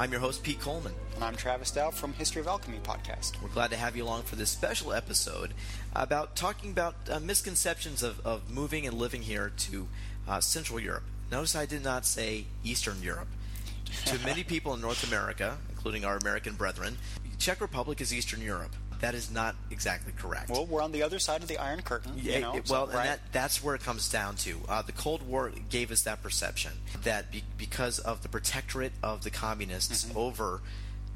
I'm your host, Pete Collman. And I'm Travis Dow from History of Alchemy podcast. We're glad to have you along for this special episode about talking about uh, misconceptions of, of moving and living here to uh, Central Europe. Notice I did not say Eastern Europe. to many people in North America, including our American brethren, Czech Republic is Eastern Europe. That is not exactly correct. Well, we're on the other side of the Iron Curtain. Yeah, you know, it- so- well, and that, that's where it comes down to. Uh, the Cold War gave us that perception that be, because of the protectorate of the communists over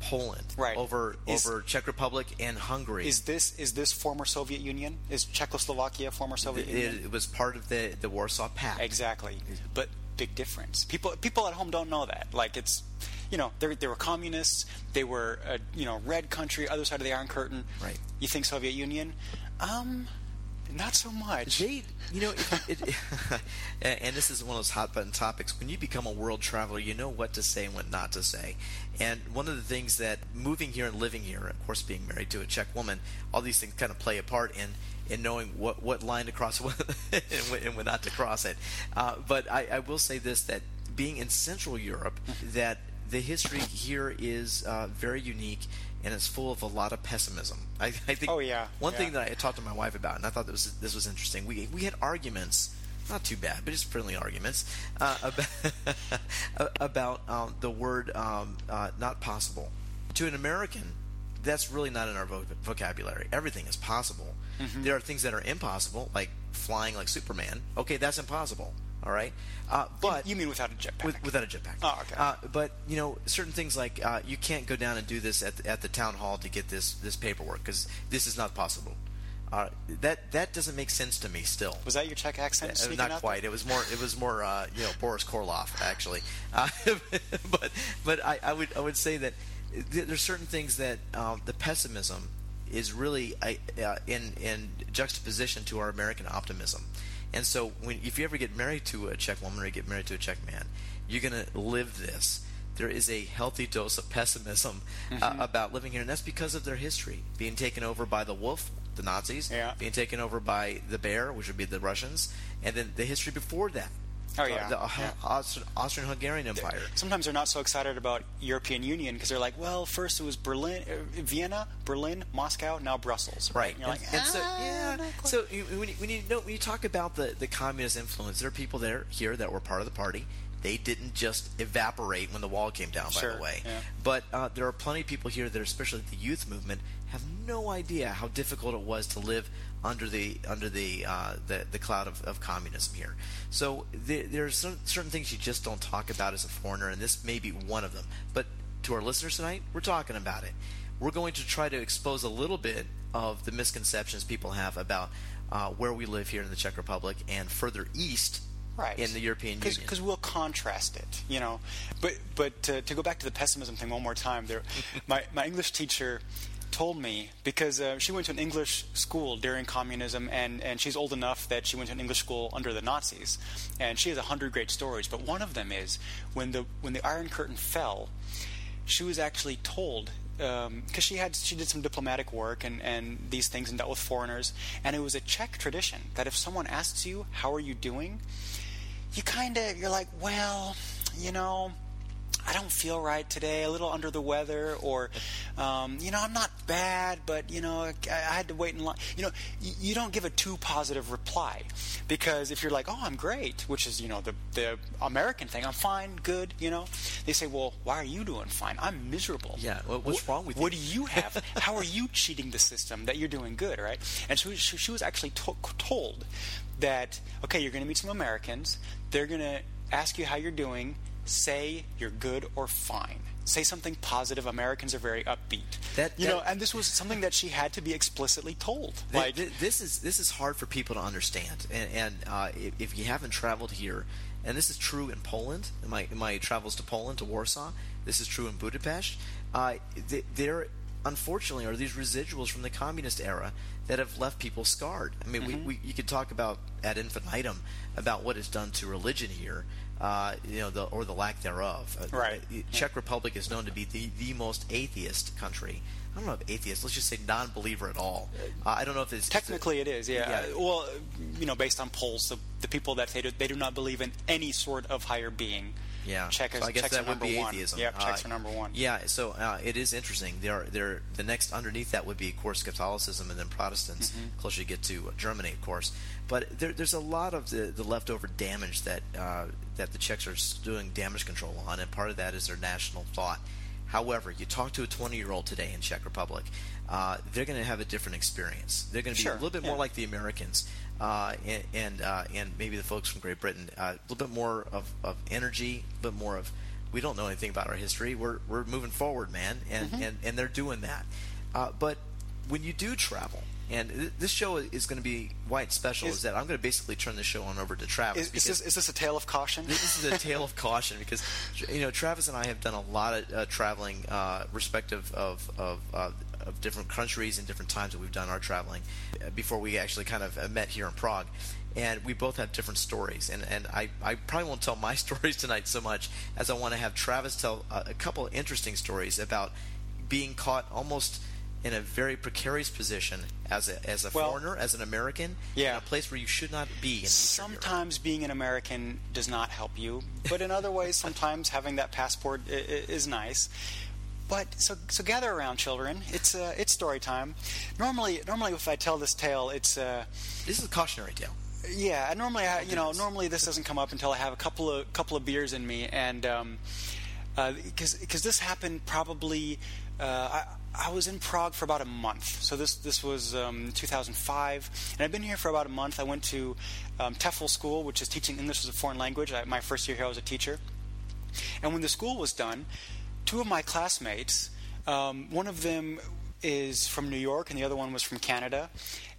Poland, Mm-hmm. Right. over Is- over Czech Republic and Hungary, is this is this former Soviet Union? Is Czechoslovakia former Soviet it, Union? it was part of the, the Warsaw Pact. Exactly. But big difference. People people at home don't know that. Like it's you know, they they were communists, they were a, you know, red country, other side of the Iron Curtain. Right. You think Soviet Union? Um not so much. They, you know, it, it, and this is one of those hot button topics. When you become a world traveler, you know what to say and what not to say. And one of the things that moving here and living here, of course, being married to a Czech woman, all these things kind of play a part in in knowing what what line to cross and when, and when not to cross it. Uh, but I, I will say this: that being in Central Europe, that the history here is uh, very unique and it's full of a lot of pessimism. I, I think. Oh, yeah, One yeah. thing that I talked to my wife about, and I thought this was this was interesting. We we had arguments, not too bad, but just friendly arguments uh, about about um, the word um, uh, "not possible." To an American, that's really not in our vo- vocabulary. Everything is possible. Mm-hmm. There are things that are impossible, like flying like Superman. Okay, that's impossible. All right, uh, but you mean without a jetpack? with, without a jetpack. Oh, okay. Uh, but you know, certain things like uh, you can't go down and do this at the, at the town hall to get this this paperwork because this is not possible. Uh, that that doesn't make sense to me. Still, was that your Czech accent? Uh, not out quite. It was more. It was more. Uh, you know, Boris Karloff actually. Uh, but but I, I would I would say that th- there's certain things that um, the pessimism is really in in juxtaposition to our American optimism. And so when if you ever get married to a Czech woman or you get married to a Czech man, you're gonna live this. There is a healthy dose of pessimism Mm-hmm. uh, about living here, and that's because of their history being taken over by the wolf, the Nazis, Yeah. being taken over by the bear, which would be the Russians, and then the history before that. Oh, yeah. Uh, the Yeah. Austri- Austrian-Hungarian Empire. Sometimes they're not so excited about European Union because they're like, well, first it was Berlin, uh, Vienna, Berlin, Moscow, now Brussels. Right. And like, and so, "Ah, yeah. So you, when, you, when you know when you talk about the, the communist influence, there are people there here that were part of the party. They didn't just evaporate when the wall came down. By Sure, the way, yeah. but uh, there are plenty of people here that, are, especially the youth movement, have no idea how difficult it was to live under the under the uh, the, the cloud of, of communism here. So there, there are some, certain things you just don't talk about as a foreigner, and this may be one of them. But to our listeners tonight, we're talking about it. We're going to try to expose a little bit of the misconceptions people have about uh, where we live here in the Czech Republic and further east right. in the European Cause, Union. Because we'll contrast it, you know. But but to, to go back to the pessimism thing one more time, there, my my English teacher told me because uh, she went to an English school during communism, and, and she's old enough that she went to an English school under the Nazis, and she has a hundred great stories. But one of them is when the when the Iron Curtain fell, she was actually told because um, she had she did some diplomatic work and, and these things and dealt with foreigners, and it was a Czech tradition that if someone asks you how are you doing, you kind of you're like well, you know. I don't feel right today, a little under the weather, or, um, you know, I'm not bad, but, you know, I, I had to wait in line. You know, you, you, don't give a too positive reply. Because if you're like, oh, I'm great, which is, you know, the, the American thing, I'm fine, good, you know, they say, well, why are you doing fine? I'm miserable. Yeah, what's wrong with you? What do you have? How are you cheating the system that you're doing good, right? And so she, she was actually to- told that, okay, you're going to meet some Americans, they're going to ask you how you're doing say you're good or fine. Say something positive. Americans are very upbeat. That, you that, know, and this was something that she had to be explicitly told. Like th- this is this is hard for people to understand, and, and uh, if, if, you haven't traveled here, and this is true in Poland, in my in my travels to Poland to Warsaw, this is true in Budapest. Uh, th- there, unfortunately, are these residuals from the communist era that have left people scarred. I mean, mm-hmm. we, we you could talk about ad infinitum about what is done to religion here uh, you know, the, or the lack thereof. Uh, right. Czech Republic is known to be the, the most atheist country. I don't know if atheist. Let's just say non-believer at all. Uh, I don't know if it's technically it's a, it is. Yeah. yeah. well, you know, based on polls, the, the people that they do, they do not believe in any sort of higher being. Yeah, Czech is, so I guess Czechs that would be one. atheism. Yeah, Czechs uh, are number one. Yeah, so uh, it is interesting. There, there. The next underneath that would be, of course, Catholicism, and then Protestants. Mm-hmm. Closer you get to Germany, of course. But there, there's a lot of the, the leftover damage that uh, that the Czechs are doing damage control on, and part of that is their national thought. However, you talk to a 20 year old today in Czech Republic, uh, they're going to have a different experience. They're going to be sure. a little bit yeah. more like the Americans. Uh, and and, uh, and, maybe the folks from Great Britain, uh, a little bit more of, of energy, a bit more of we don't know anything about our history. We're we're moving forward, man, and mm-hmm. and, and they're doing that. Uh, but when you do travel, and th- this show is going to be why it's special is, is, that I'm going to basically turn the show on over to Travis. Is, is, this, is this a tale of caution? This is a tale of caution because you know Travis and I have done a lot of uh, traveling, uh, respective of of, uh, of different countries and different times that we've done our traveling uh, before we actually kind of uh, met here in Prague and we both have different stories. And, and I, I probably won't tell my stories tonight so much as I want to have Travis tell a, a couple of interesting stories about being caught almost in a very precarious position as a, as a well, foreigner, as an American, yeah. in a place where you should not be. sometimes being an American does not help you, but in other ways, sometimes having that passport is nice. But so so gather around, children. It's uh, it's story time. Normally, normally if I tell this tale, it's uh, this is a cautionary tale. Yeah, normally, I, you know, normally this doesn't come up until I have a couple of couple of beers in me, and because um, uh, because this happened probably. Uh, I, I, was in Prague for about a month, so this this was um, 2005, and I've been here for about a month. I went to um, TEFL school, which is teaching English as a foreign language. I, my first year here, I was a teacher, and when the school was done, two of my classmates, um, one of them is from New York, and the other one was from Canada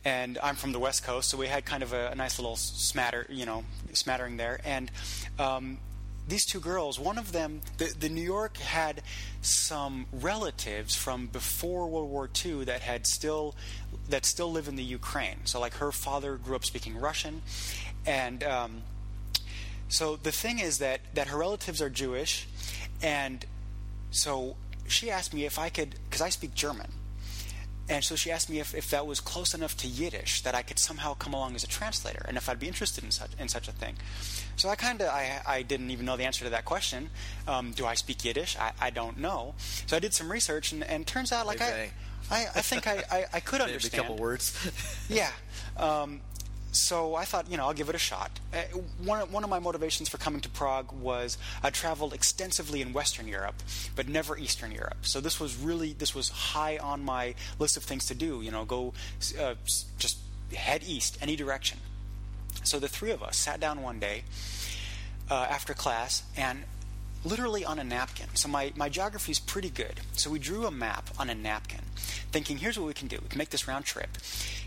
and I'm from the West Coast, so we had kind of a, a nice little smatter, you know, smattering there. And um, these two girls, one of them, the, the New York had some relatives from before World War II that had still that still live in the Ukraine. So like her father grew up speaking Russian, and um, so the thing is that that her relatives are Jewish, and so she asked me if I could because I speak German. And so she asked me if, if that was close enough to Yiddish that I could somehow come along as a translator, and if I'd be interested in such in such a thing. So I kind of I, I didn't even know the answer to that question. Um, do I speak Yiddish? I, I don't know. So I did some research, and, and turns out like I, I, I think I, I, I could understand a couple words. yeah. Um, so I thought, you know, I'll give it a shot. Uh, one, one of my motivations for coming to Prague was I traveled extensively in Western Europe, but never Eastern Europe. So this was really this was high on my list of things to do. You know, go uh, just head east, any direction. So the three of us sat down one day uh, after class, and literally on a napkin. So my, my geography is pretty good. So we drew a map on a napkin, thinking, here's what we can do. We can make this round trip.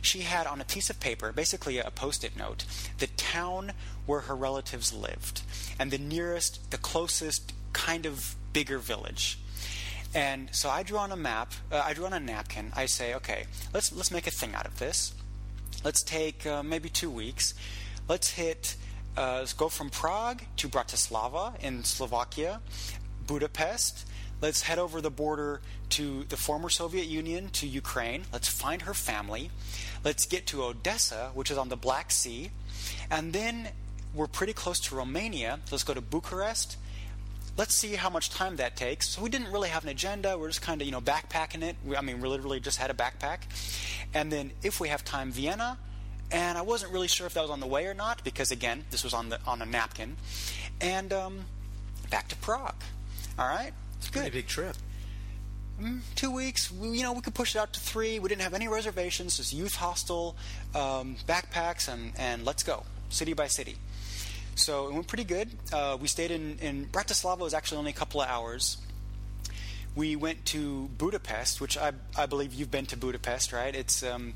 She had on a piece of paper, basically a post it note, the town where her relatives lived, and the nearest, the closest kind of bigger village. And so I drew on a map. Uh, I drew on a napkin. I say, okay, let's let's make a thing out of this. Let's take uh, maybe two weeks. Let's hit. Uh, go from Prague to Bratislava in Slovakia, Budapest. Let's head over the border to the former Soviet Union to Ukraine. Let's find her family. Let's get to Odessa, which is on the Black Sea, and then we're pretty close to Romania. let's go to Bucharest let's see how much time that takes. So we didn't really have an agenda. We're just kind of, you know, backpacking it. I mean, we literally just had a backpack. And then if we have time, Vienna. And I wasn't really sure if that was on the way or not because, again, this was on the on a napkin. And um, back to Prague. All right, it's a pretty big trip. Mm, two weeks. We, you know, we could push it out to three. We didn't have any reservations. Just youth hostel, um, backpacks, and and let's go city by city. So it went pretty good. Uh, we stayed in, in Bratislava was actually only a couple of hours. We went to Budapest, which I, I believe you've been to Budapest, right? It's um,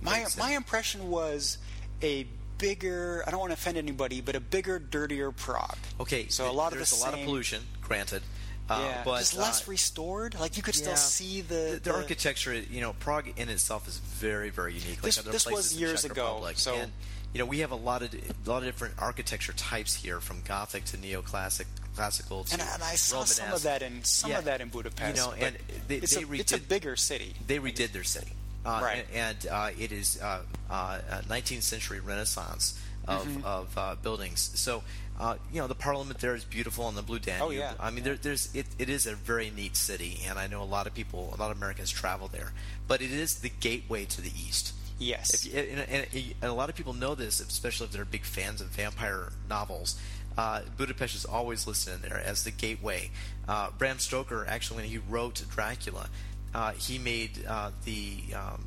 my my impression was a bigger. I don't want to offend anybody, but a bigger, dirtier Prague. Okay, so a lot of there's a same, lot of pollution, granted. Uh, yeah, but just less uh, restored. Like you could yeah, still see the, the, the architecture. You know, Prague in itself is very, very unique. This, other this places was years in Czech ago, Republic. so and, you know, we have a lot of a lot of different architecture types here, from Gothic to neoclassic, classical to and, and I saw Romanesque. some of that in some yeah. of that in Budapest. You know, and they, it's, they a, redid, it's a bigger city. They redid their city, uh, right? And, and uh, it is uh, uh, 19th century Renaissance of, mm-hmm. of uh, buildings. So. Uh, you know the Parliament there is beautiful on the Blue Danube. Oh yeah. I mean, there, there's it, it is a very neat city, and I know a lot of people, a lot of Americans travel there. But it is the gateway to the East. Yes. If, and, and, and, a lot of people know this, especially if they're big fans of vampire novels. Uh, Budapest is always listed in there as the gateway. Uh, Bram Stoker, actually, when he wrote Dracula, uh, he made uh, the um,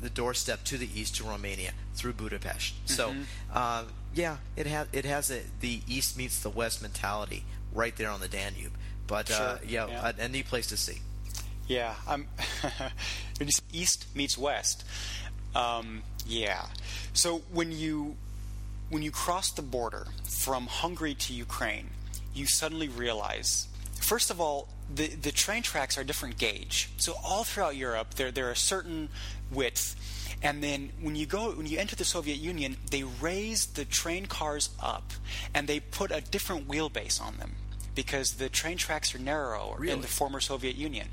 the doorstep to the east to Romania through Budapest. Mm-hmm. So, uh, yeah, it has it has a, the east meets the west mentality right there on the Danube. But uh, sure. yeah, yeah. A, a neat place to see. Yeah, I'm east meets west. Um, yeah. So when you when you cross the border from Hungary to Ukraine, you suddenly realize, first of all, the the train tracks are different gauge. So all throughout Europe, there there are certain width, and then when you go when you enter the Soviet Union, they raise the train cars up, and they put a different wheelbase on them because the train tracks are narrower really? in the former Soviet Union.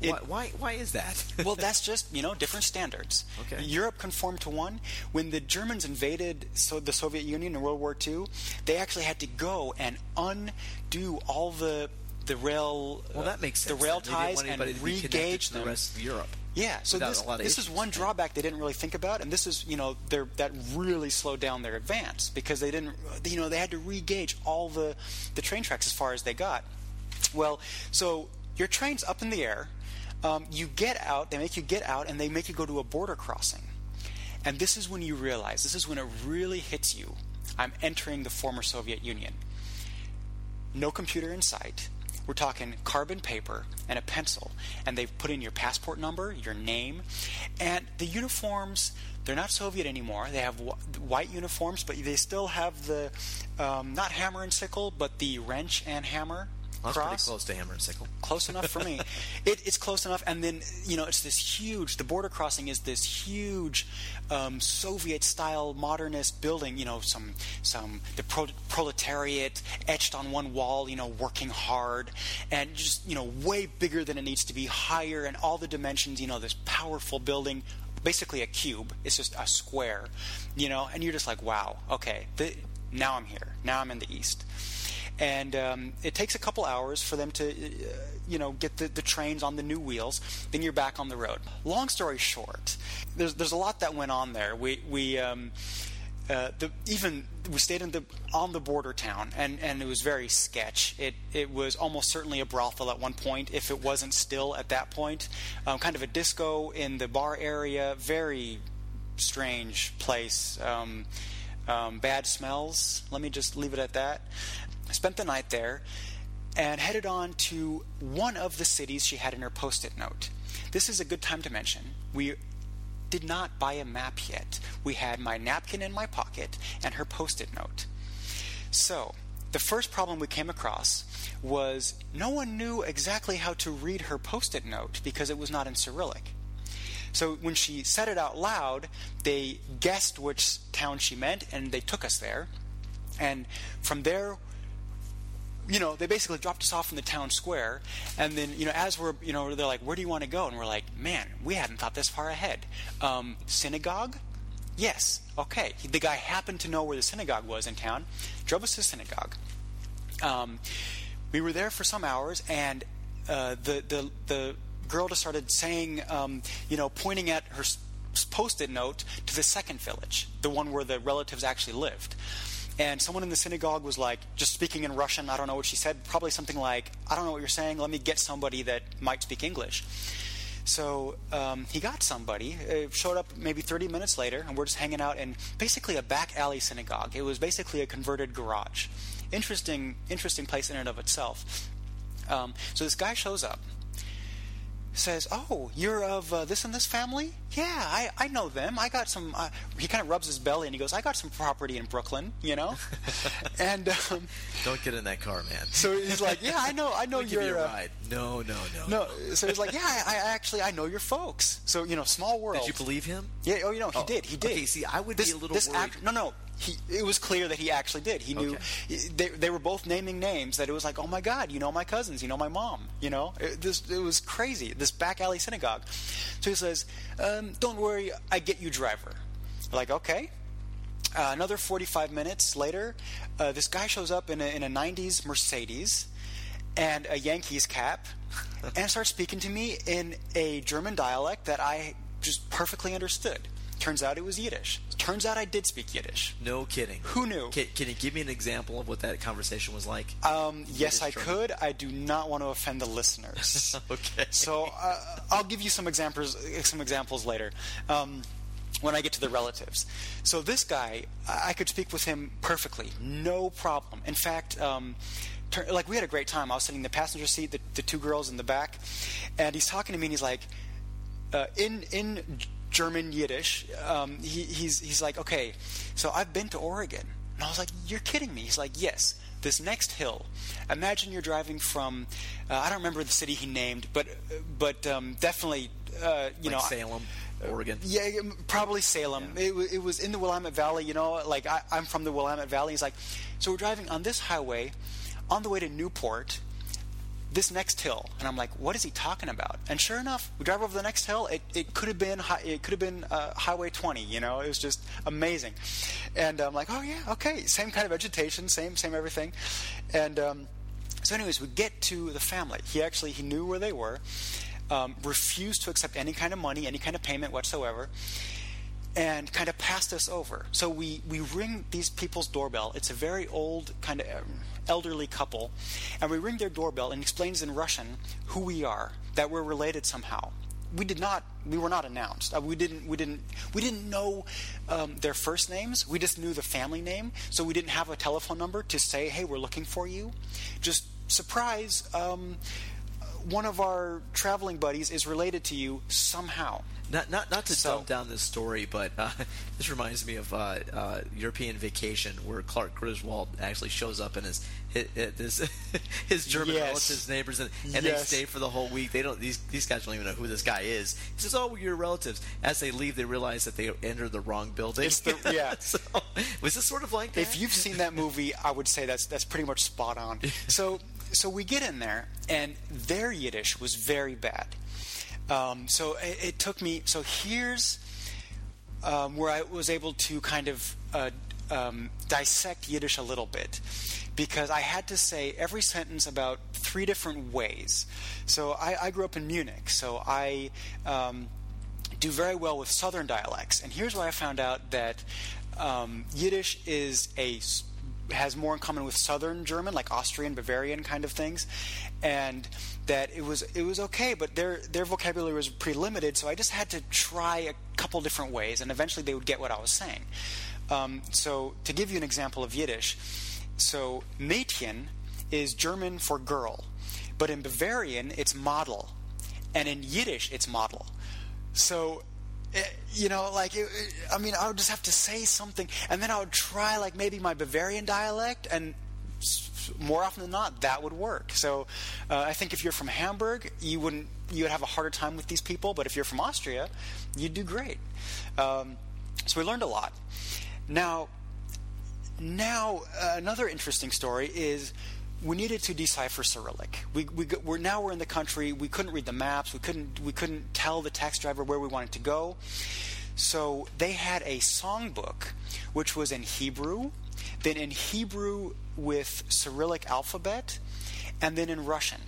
It, why, why, why is that? well, that's just you know different standards. Okay. Europe conformed to one. When the Germans invaded so the Soviet Union in World War II, they actually had to go and undo all the the rail well that makes sense. the rail ties and re-gauge the rest of Europe. Yeah, so this, this is one drawback they didn't really think about, and this is you know that really slowed down their advance because they didn't you know they had to re-gauge all the the train tracks as far as they got. Well, so your train's up in the air, um, you get out, they make you get out, and they make you go to a border crossing, and this is when you realize this is when it really hits you. I'm entering the former Soviet Union. No computer in sight we're talking carbon paper and a pencil, and they've put in your passport number, your name, and the uniforms. They're not Soviet anymore. They have wh- white uniforms, but they still have the um, not hammer and sickle, but the wrench and hammer that's cross. pretty close to hammer and sickle. Close enough for me. it, it's close enough, and then you know it's this huge. The border crossing is this huge um, Soviet-style modernist building. You know, some some the pro- proletariat etched on one wall. You know, working hard, and just you know way bigger than it needs to be, higher, and all the dimensions. You know, this powerful building basically a cube. It's just a square, you know, and you're just like, wow, okay, the, now I'm here. Now I'm in the East and um, it takes a couple hours for them to, uh, you know, get the, the trains on the new wheels. Then you're back on the road. Long story short, there's there's a lot that went on there. We we um, uh, the, even we stayed in the on the border town, and, and it was very sketch. It it was almost certainly a brothel at one point, if it wasn't still at that point. Um, kind of a disco in the bar area. Very strange place. Um, um, bad smells. Let me just leave it at that. Spent the night there, and headed on to one of the cities she had in her post it note. This is a good time to mention. We did not buy a map yet. We had my napkin in my pocket and her post it note. So, the first problem we came across was no one knew exactly how to read her post it note because it was not in Cyrillic. So when she said it out loud, they guessed which town she meant and they took us there. And from there, you know, they basically dropped us off in the town square. And then, you know, as we're, you know, they're like, where do you want to go? And we're like, man, we hadn't thought this far ahead. Um, synagogue? Yes. Okay. The guy happened to know where the synagogue was in town, drove us to the synagogue. Um, we were there for some hours, and uh, the, the, the girl just started saying, um, you know, pointing at her post-it note to the second village, the one where the relatives actually lived. And someone in the synagogue was like, just speaking in Russian. I don't know what she said. Probably something like, I don't know what you're saying. Let me get somebody that might speak English. So um, he got somebody. It showed up maybe 30 minutes later, and we're just hanging out in basically a back alley synagogue. It was basically a converted garage. Interesting, interesting place in and of itself. Um, so this guy shows up says, "Oh, you're of uh, this and this family? Yeah, I, I know them. I got some." Uh, he kind of rubs his belly and he goes, "I got some property in Brooklyn, you know." and um, don't get in that car, man. So he's like, "Yeah, I know. I know you're." You uh, ride. No, no, no. No. So he's like, "Yeah, I, I, actually I know your folks." So you know, small world. Did you believe him? Yeah. Oh, you know, he oh, did. He did. Okay. See, I would this, be a little this worried. Act, no, no he, it was clear that he actually did. He knew okay. they, they were both naming names that it was like, oh my God, you know my cousins, you know my mom, you know. It, this, it was crazy. This back alley synagogue. So he says, um, "Don't worry, I get you driver." Like okay. Uh, another 45 minutes later, uh, this guy shows up in a, in a 90s Mercedes and a Yankees cap and starts speaking to me in a German dialect that I just perfectly understood. Turns out it was Yiddish. Turns out I did speak Yiddish. No kidding. Who knew? Can, can you give me an example of what that conversation was like? Um, yes, I German? could. I do not want to offend the listeners. okay. So uh, I'll give you some examples. Some examples later. Um, when I get to the relatives. So this guy, I could speak with him perfectly, no problem. In fact, um, like we had a great time. I was sitting in the passenger seat, the, the two girls in the back, and he's talking to me, and he's like, uh, in in German Yiddish. Um, he, he's he's like, okay, so I've been to Oregon, and I was like, you're kidding me. He's like, yes. This next hill. Imagine you're driving from, uh, I don't remember the city he named, but but um, definitely, uh, you like know, Salem. Oregon. Yeah, probably Salem. Yeah. It, it, was in the Willamette Valley. You know, like I, I'm from the Willamette Valley. He's like, so we're driving on this highway, on the way to Newport, this next hill. And i'm like what is he talking about? And sure enough we drive over the next hill. It, it could have been it could have been uh, highway 20 you know? It was just amazing. And i'm like oh yeah okay. Same kind of vegetation same same everything. And um, so anyways we get to the family. He actually he knew where they were um, refused to accept any kind of money any kind of payment whatsoever and kind of passed us over. So we, we ring these people's doorbell. It's a very old, kind of um, elderly couple. And we ring their doorbell and explains in Russian who we are, that we're related somehow. We did not. We were not announced. Uh, we didn't. We didn't. We didn't know um, their first names. We just knew the family name. So we didn't have a telephone number to say, "Hey, we're looking for you." Just surprise. Um, one of our traveling buddies is related to you somehow. Not not not to so, dumb down this story, but uh, this reminds me of uh, uh, European Vacation, where Clark Griswold actually shows up in his his, his German yes. relatives, neighbors, and, and yes. they stay for the whole week. They don't these these guys don't even know who this guy is. He says, "Oh, your relatives." As they leave, they realize that they entered the wrong building. It's the, yeah. so, was this sort of like that? If you've seen that movie, I would say that's that's pretty much spot on. So so we get in there, and their Yiddish was very bad. Um, so it, it, took me. So here's um, where I was able to kind of uh, um, dissect Yiddish a little bit, because I had to say every sentence about three different ways. So I, I grew up in Munich, so I um, do very well with Southern dialects, and here's where I found out that um, Yiddish is a has more in common with Southern German, like Austrian, Bavarian kind of things, and that it was it was okay, but their their vocabulary was pretty limited. So I just had to try a couple different ways, and eventually they would get what I was saying. Um, so to give you an example of Yiddish, so Mädchen is German for girl, but in Bavarian it's model, and in Yiddish it's model. So eh, you know, like, it, I mean, I would just have to say something, and then I would try, like, maybe my Bavarian dialect, and more often than not, that would work. So, uh, I think if you're from Hamburg, you wouldn't, you would have a harder time with these people, but if you're from Austria, you'd do great. Um, so we learned a lot. Now, now uh, another interesting story is we needed to decipher Cyrillic. We, we we're now we're in the country. We couldn't read the maps. We couldn't we couldn't tell the taxi driver where we wanted to go. So they had a songbook, which was in Hebrew, then in Hebrew with Cyrillic alphabet, and then in Russian.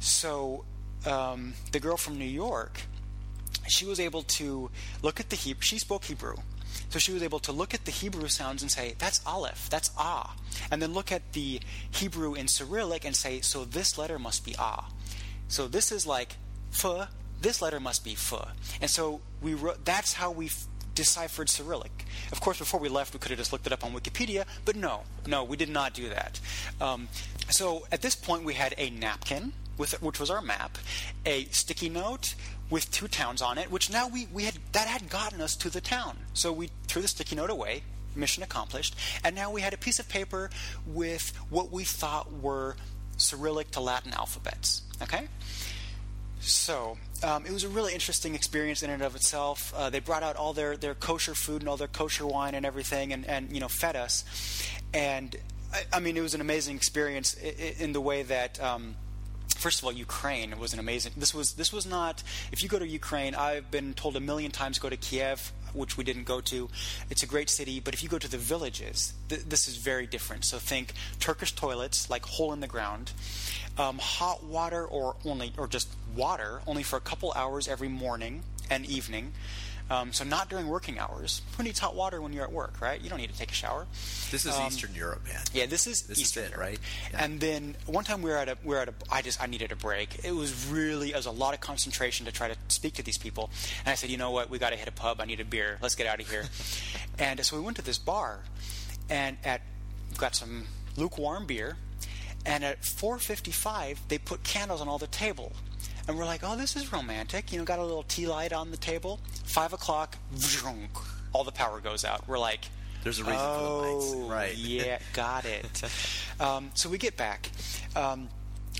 So um, the girl from New York, she was able to look at the Hebrew. She spoke Hebrew. So she was able to look at the Hebrew sounds and say, that's Aleph, that's Ah. And then look at the Hebrew in Cyrillic and say, so this letter must be Ah. So this is like F, this letter must be F. And so we wrote, that's how we deciphered Cyrillic. Of course, before we left, we could have just looked it up on Wikipedia, but no, no, we did not do that. Um, so at this point, we had a napkin, with, which was our map, a sticky note with two towns on it, which now we, we had that had gotten us to the town. So we threw the sticky note away, mission accomplished, and now we had a piece of paper with what we thought were Cyrillic to Latin alphabets. Okay? So um, it was a really interesting experience in and of itself. Uh, they brought out all their, their kosher food and all their kosher wine and everything, and, and you know fed us. And I, I mean, it was an amazing experience in, the way that. Um, first of all, Ukraine was an amazing. This was this was not. If you go to Ukraine, I've been told a million times go to Kiev, which we didn't go to. It's a great city, but if you go to the villages, th- this is very different. So think Turkish toilets, like hole in the ground, um, hot water or only or just water only for a couple hours every morning and evening. Um, so not during working hours. Who needs hot water when you're at work, right? You don't need to take a shower. This is Um, Eastern Europe, man. Yeah, this is This is Eastern it, Europe. right? Yeah. And then one time we were at a we were at a I just I needed a break. It was really it was a lot of concentration to try to speak to these people. And I said, you know what, we got to hit a pub. I need a beer. Let's get out of here. and so we went to this bar, and at got some lukewarm beer. And at 4:55, they put candles on all the table. And we're like, oh, this is romantic. You know, got a little tea light on the table. Five o'clock, all the power goes out. We're like, There's a reason for the lights. Oh, Right. yeah, got it. um, so we get back. Um,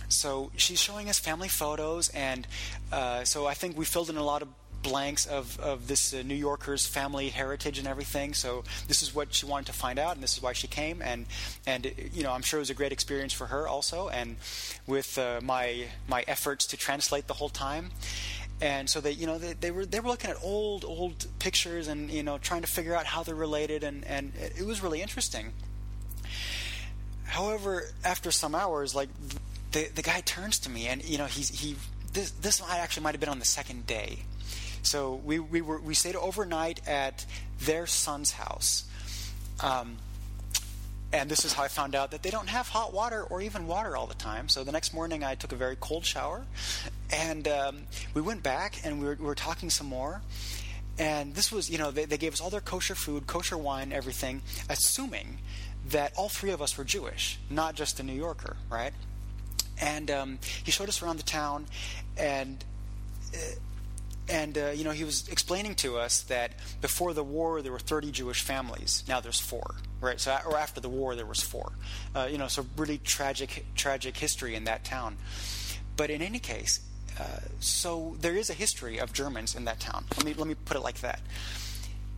so she's showing us family photos, and uh, so I think we filled in a lot of blanks of, of this uh, New Yorker's family heritage and everything. So this is what she wanted to find out, and this is why she came. And and you know, I'm sure it was a great experience for her also. And with uh, my my efforts to translate the whole time. And so they, you know, they, they were they were looking at old old pictures and you know trying to figure out how they're related, and and it, was really interesting. However, after some hours, like the the guy turns to me, and you know he's he this this actually might have been on the second day. So we we were we stayed overnight at their son's house. Um, and this is how I found out that they don't have hot water or even water all the time. So the next morning, I took a very cold shower, and um, we went back and we were, we were talking some more. And this was, you know, they, they gave us all their kosher food, kosher wine, everything, assuming that all three of us were Jewish, not just a New Yorker, right? And um, he showed us around the town, and uh, and uh, you know he was explaining to us that before the war there were 30 Jewish families. Now there's four, right? So or after the war there was four. Uh, you know, so really tragic tragic history in that town. But in any case, uh, so there is a history of Germans in that town. Let me let me put it like that.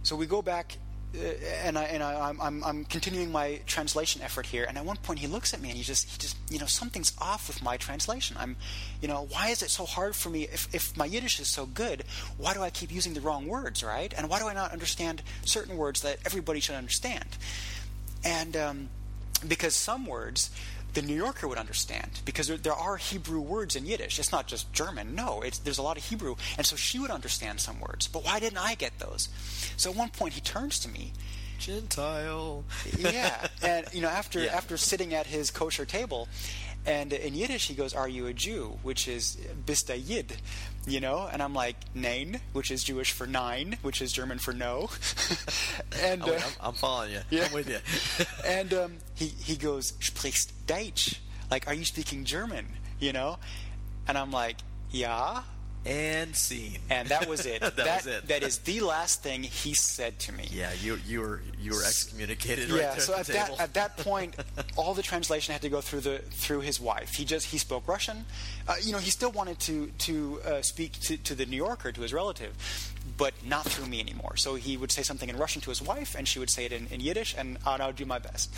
So we go back. Uh, and I and I, I'm, I'm I'm continuing my translation effort here. And at one point, he looks at me and he just he just you know something's off with my translation. I'm, you know, why is it so hard for me? If if my Yiddish is so good, why do I keep using the wrong words, right? And why do I not understand certain words that everybody should understand? And um, because some words the New Yorker would understand because there, there are Hebrew words in Yiddish. It's not just German. No, it's, there's a lot of Hebrew, and so she would understand some words. But why didn't I get those? So at one point he turns to me. Gentile. Yeah, and you know after Yeah. after sitting at his kosher table, And in Yiddish, he goes, "Are you a Jew?" Which is "Bist du Yid?" You know, and I'm like, "Nein," which is Jewish for nine, which is German for no. and oh, wait, uh, I'm, I'm, following you. Yeah. I'm with you. and um, he he goes, "Sprichst Deutsch?" Like, are you speaking German? You know, and I'm like, "Yeah." And scene. And that was it. that, that, was it. that is the last thing he said to me. Yeah, you you were you were excommunicated. Right there yeah. So at, at that at that point, all the translation had to go through the through his wife. He just he spoke Russian. Uh, you know, he still wanted to to uh, speak to, to the New Yorker to his relative. But not through me anymore. So he would say something in Russian to his wife, and she would say it in, in Yiddish, and I would do my best.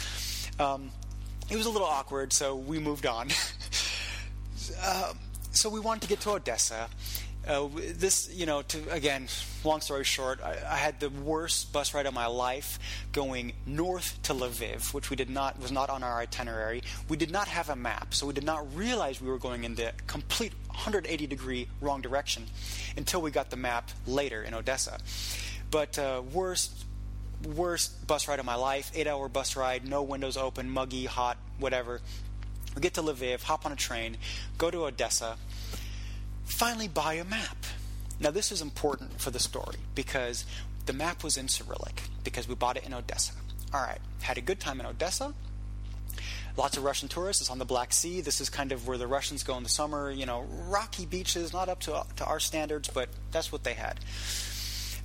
Um, it was a little awkward, so we moved on. uh, so we wanted to get to Odessa, uh, this, you know, to again, long story short, I, I, had the worst bus ride of my life going north to Lviv, which we did not was not on our itinerary. We did not have a map, so we did not realize we were going in the complete 180 degree wrong direction until we got the map later in Odessa. But uh, worst worst bus ride of my life, eight hour bus ride, no windows open, muggy, hot, whatever. We get to Lviv, hop on a train, go to Odessa finally buy a map. Now, this is important for the story because the map was in Cyrillic because we bought it in Odessa. All right, had a good time in Odessa. Lots of Russian tourists. It's on the Black Sea. This is kind of where the Russians go in the summer. You know, rocky beaches, not up to, to our standards, but that's what they had.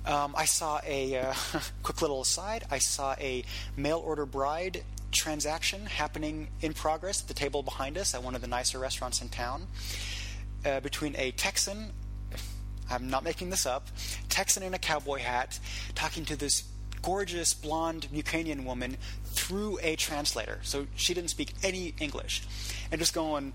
Um, I saw a uh, quick little aside. I saw a mail order bride transaction happening in progress at the table behind us at one of the nicer restaurants in town uh, between a Texan, I'm not making this up, Texan in a cowboy hat, talking to this gorgeous blonde Ukrainian woman through a translator. So she didn't speak any English, and just going,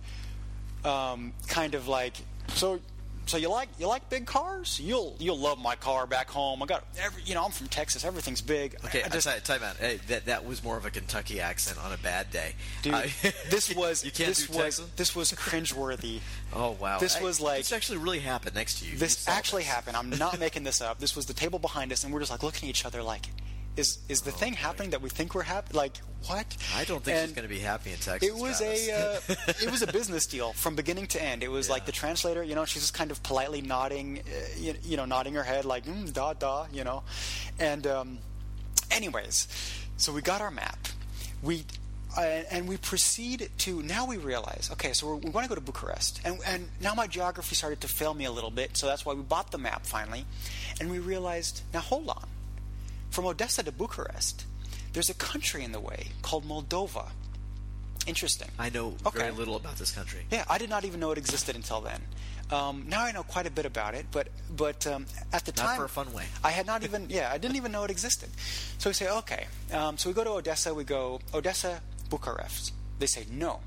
um, kind of like, so so you like you like big cars? You'll you'll love my car back home. I got every you know I'm from Texas. Everything's big. Okay, I just, time out. Hey, that that was more of a Kentucky accent on a bad day, dude. I, this was you can't this do was Texan? this was cringeworthy. oh wow, This was like this actually really happened next to you. This you actually this. happened. I'm not making this up. This was the table behind us, and we're just like looking at each other like, is is the Oh, thing happening that we think we're happy? Like what? I don't think And she's going to be happy in Texas. It was a uh, it was a business deal from beginning to end. It was like the translator, you know, she's just kind of politely nodding, uh, you, you know, nodding her head like mm, da da, you know, and um, anyways, so we got our map. We uh, and we proceed to now we realize okay so we're, we want to go to bucharest and, and now my geography started to fail me a little bit so that's why we bought the map finally and we realized now hold on from odessa to bucharest there's a country in the way called moldova interesting I know Okay. very little about this country. yeah, I did not even know it existed until then. Um, now I know quite a bit about it, but but um, at the Not time, for a fun way. I had not even yeah, I didn't even know it existed. So we say okay. Um, so we go to Odessa. We go Odessa, Bucharest. They say no.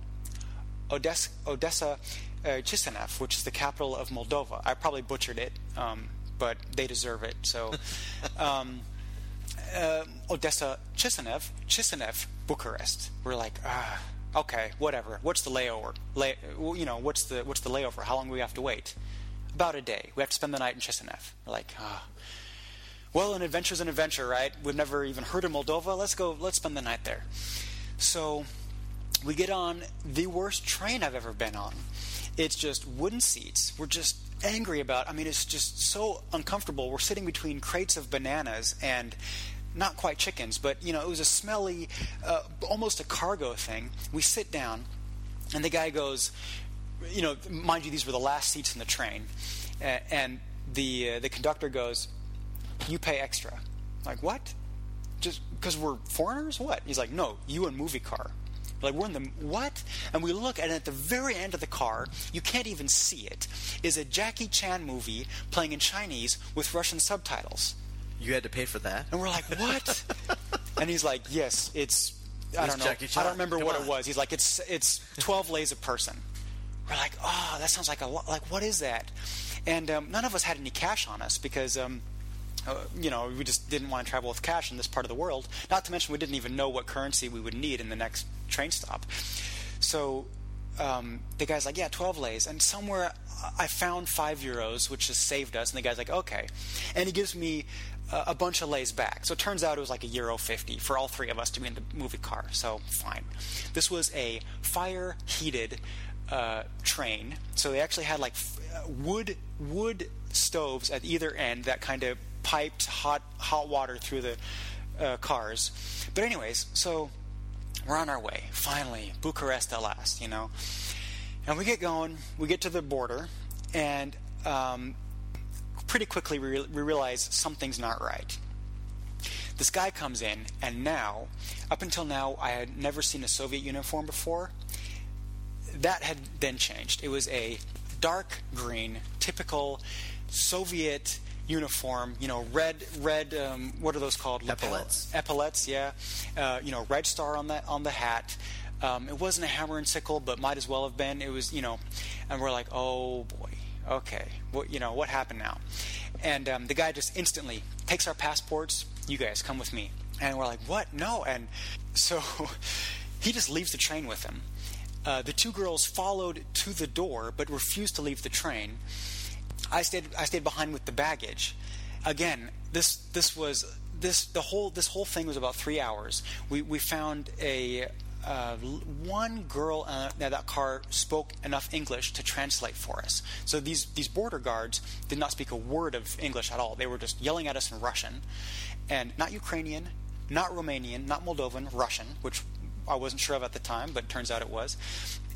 Odessa, Odessa, uh, Chisinau, which is the capital of Moldova. I probably butchered it, um, but they deserve it. So. Uh, Odessa, Chisinau, Chisinau, Bucharest. We're like, ah, okay, whatever. What's the layover? Lay, you know, what's the what's the layover? How long do we have to wait? About a day. We have to spend the night in Chisinau. We're like, ah. Well, an adventure's an adventure, right? We've never even heard of Moldova. Let's go. Let's spend the night there. So we get on the worst train I've ever been on. It's just wooden seats. We're just angry about. I mean, it's just so uncomfortable. We're sitting between crates of bananas and not quite chickens, but you know, it was a smelly, uh, almost a cargo thing. We sit down, and the guy goes, you know, mind you, these were the last seats in the train, uh, and the uh, the conductor goes, "You pay extra." Like what? Just because we're foreigners? What? He's like, no, you and movie car. Like we're in the what? And we look, and at the very end of the car, you can't even see it, is a Jackie Chan movie playing in Chinese with Russian subtitles. You had to pay for that. And we're like, what? and he's like, yes, it's. I don't know. I don't remember Come what on. it was. He's like, it's it's twelve lays a person. We're like, oh, that sounds like a lot. Like, what is that? And um, none of us had any cash on us because, um, uh, you know, we just didn't want to travel with cash in this part of the world. Not to mention, we didn't even know what currency we would need in the next train stop. So um, the guy's like, yeah, 12 lays. And somewhere I found five euros, which has saved us. And the guy's like, okay. And he gives me a bunch of lays back. So it turns out it was like a euro 50 for all three of us to be in the movie car. So fine. This was a fire heated uh, train. So they actually had like uh, wood wood stoves at either end that kind of piped hot hot water through the uh, cars. But anyways, so we're on our way. Finally, Bucharest at last, you know. And we get going. We get to the border, and um, pretty quickly we, re- we realize something's not right. This guy comes in, and now, up until now, I had never seen a Soviet uniform before. That had then changed. It was a dark green, typical Soviet uniform. You know, red, red. Um, what are those called? Epaulets. Epaulets, yeah. Uh, you know, red star on the on the hat. Um, it wasn't a hammer and sickle, but might as well have been. It was, you know, and we're like, oh boy, okay, what you know, what happened now? And um, the guy just instantly takes our passports. You guys come with me, and we're like, what? No, and so he just leaves the train with him. Uh, the two girls followed to the door, but refused to leave the train. I stayed. I stayed behind with the baggage. Again, this this was this the whole this whole thing was about three hours. We we found a uh, one girl uh, that car spoke enough English to translate for us. So these these border guards did not speak a word of English at all. They were just yelling at us in Russian, and not Ukrainian, not Romanian, not Moldovan, Russian, which I wasn't sure of at the time, but turns out it was.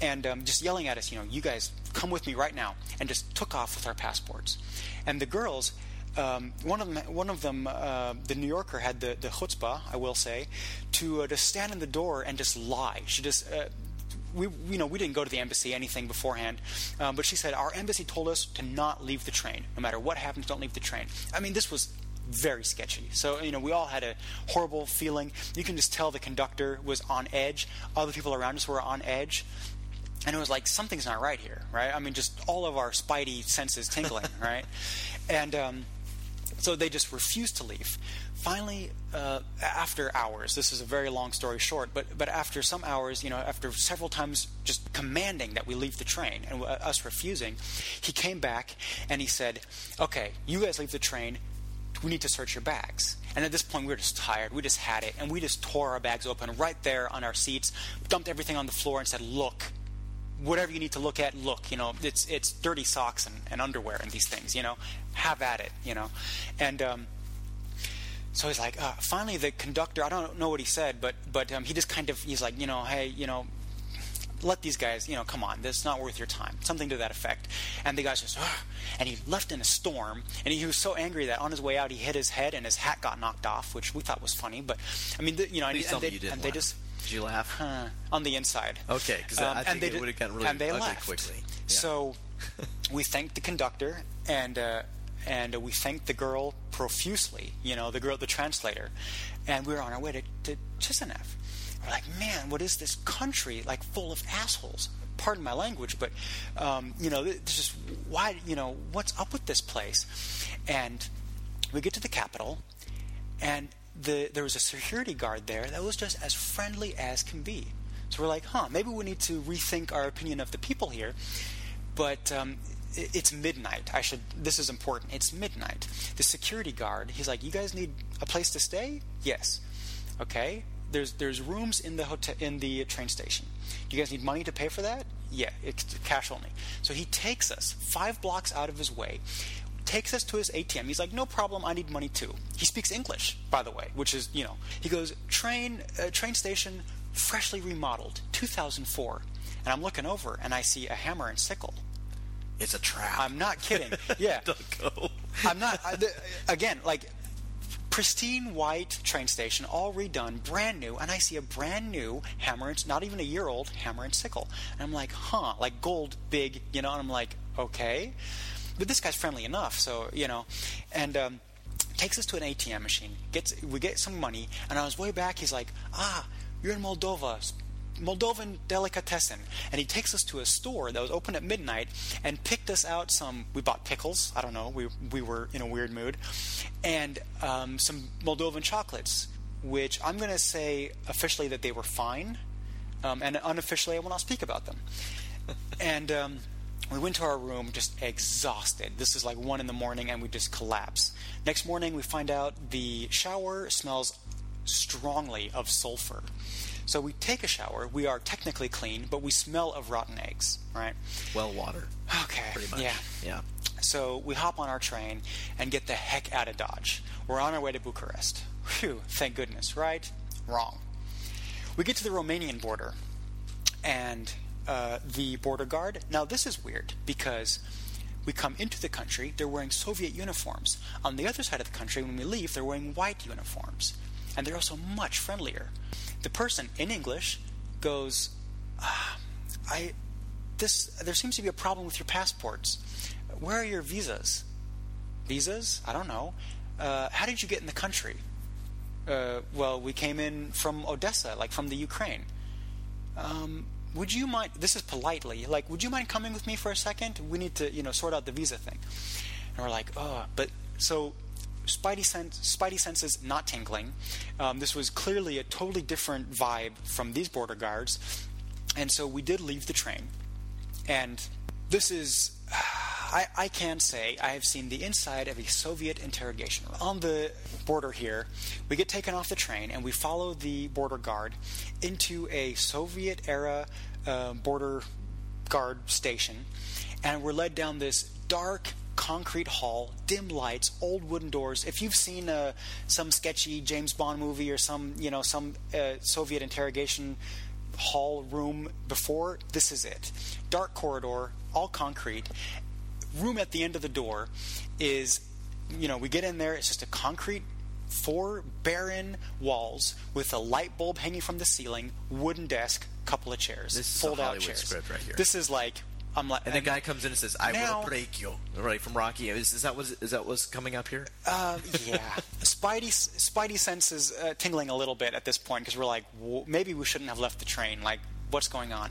And um, just yelling at us, you know, you guys come with me right now, and just took off with our passports. And the girls, um, one of them, one of them, uh, the New Yorker had the the chutzpah, I will say, to uh, to stand in the door and just lie. She just. Uh, we, you know, we didn't go to the embassy anything beforehand, um, but she said our embassy told us to not leave the train. No matter what happens, don't leave the train. I mean, this was very sketchy. So, you know, we all had a horrible feeling. You can just tell the conductor was on edge. Other people around us were on edge. And it was like, something's not right here, right? I mean, just all of our spidey senses tingling, right? And um, so they just refused to leave. Finally, uh, after hours, this is a very long story short, but but after some hours, you know, after several times just commanding that we leave the train and uh, us refusing, he came back and he said, "Okay, you guys leave the train. We need to search your bags." And at this point, we were just tired. We just had it, and we just tore our bags open right there on our seats, dumped everything on the floor, and said, "Look." Whatever you need to look at, look. You know, it's it's dirty socks and, and underwear and these things. You know, have at it. You know, and um, so he's like, uh, finally, the conductor. I don't know what he said, but but um, he just kind of he's like, you know, hey, you know, let these guys, you know, come on, this is not worth your time, something to that effect. And the guy just, Ugh. and he left in a storm, and he was so angry that on his way out he hit his head and his hat got knocked off, which we thought was funny. But I mean, the, you know, and, Please and they, and they just Did you laugh? huh, on the inside. Okay, because Um, I think they it would have gotten really and they ugly left. quickly. Yeah. So we thanked the conductor and uh, and we thanked the girl profusely. You know, the girl, the translator, and we were on our way to, to Chisinau. We're like, man, what is this country like full of assholes? Pardon my language, but um, you know, it's just why, you know, what's up with this place? And we get to the capital, and the, there was a security guard there that was just as friendly as can be. So we're like, huh, maybe we need to rethink our opinion of the people here. But um, i- it's midnight. I should. This is important. It's midnight. The security guard. He's like, you guys need a place to stay? Yes. Okay. There's there's rooms in the hotel in the train station. Do you guys need money to pay for that? Yeah, it's cash only. So he takes us five blocks out of his way, takes us to his ATM. He's like, no problem, I need money too. He speaks English, by the way, which is you know. He goes train uh, train station freshly remodeled, 2004. And I'm looking over and I see a hammer and sickle. It's a trap. I'm not kidding. Yeah. Don't go. I'm not. I, the, again, like pristine white train station, all redone, brand new, and I see a brand new hammer and not even a year old hammer and sickle, and I'm like, huh, like gold, big, you know, and I'm like, okay, but this guy's friendly enough, so you know, and. um Takes us to an ATM machine. Gets we get some money, and on his way back, he's like, "Ah, you're in Moldova. Moldovan delicatessen. And he takes us to a store that was open at midnight and picked us out some. We bought pickles. I don't know. We, we were in a weird mood. And um, some Moldovan chocolates, which I'm going to say officially that they were fine. Um, and unofficially, I will not speak about them. and um, we went to our room just exhausted. This is like one in the morning, and we just collapse. Next morning, we find out the shower smells strongly of sulfur. So we take a shower. We are technically clean, but we smell of rotten eggs, right? Well water. Okay. Pretty much. Yeah. Yeah. So we hop on our train and get the heck out of Dodge. We're on our way to Bucharest. Phew, thank goodness, right? Wrong. We get to the Romanian border, and uh, the border guard. Now, this is weird because we come into the country, they're wearing Soviet uniforms. On the other side of the country, when we leave, they're wearing white uniforms. And they're also much friendlier. The person in English goes, ah, I, this, there seems to be a problem with your passports. Where are your visas? Visas? I don't know. Uh, how did you get in the country? Uh, well, we came in from Odessa, like from the Ukraine. Um, would you mind? This is politely, like, would you mind coming with me for a second? We need to, you know, sort out the visa thing. And we're like, oh, but so Spidey sense, Spidey senses not tingling. Um, this was clearly a totally different vibe from these border guards, and so we did leave the train. And this is I, I, can say I have seen the inside of a Soviet interrogation room. On the border here, we get taken off the train and we follow the border guard into a Soviet era uh, border guard station, and we're led down this dark concrete hall, dim lights, old wooden doors. If you've seen uh, some sketchy James Bond movie or some you know some uh, Soviet interrogation hall room before, this is it. Dark corridor, all concrete. Room at the end of the door is, you know, we get in there, it's just a concrete four barren walls with a light bulb hanging from the ceiling, wooden desk, couple of chairs, this fold out chairs. Script right here. This is like I'm like, and the guy comes in and says, "I now, will break you." Right from Rocky. Is, is that what is that what's coming up here? Uh, yeah, Spidey Spidey senses uh, tingling a little bit at this point because we're like, maybe we shouldn't have left the train. Like, what's going on?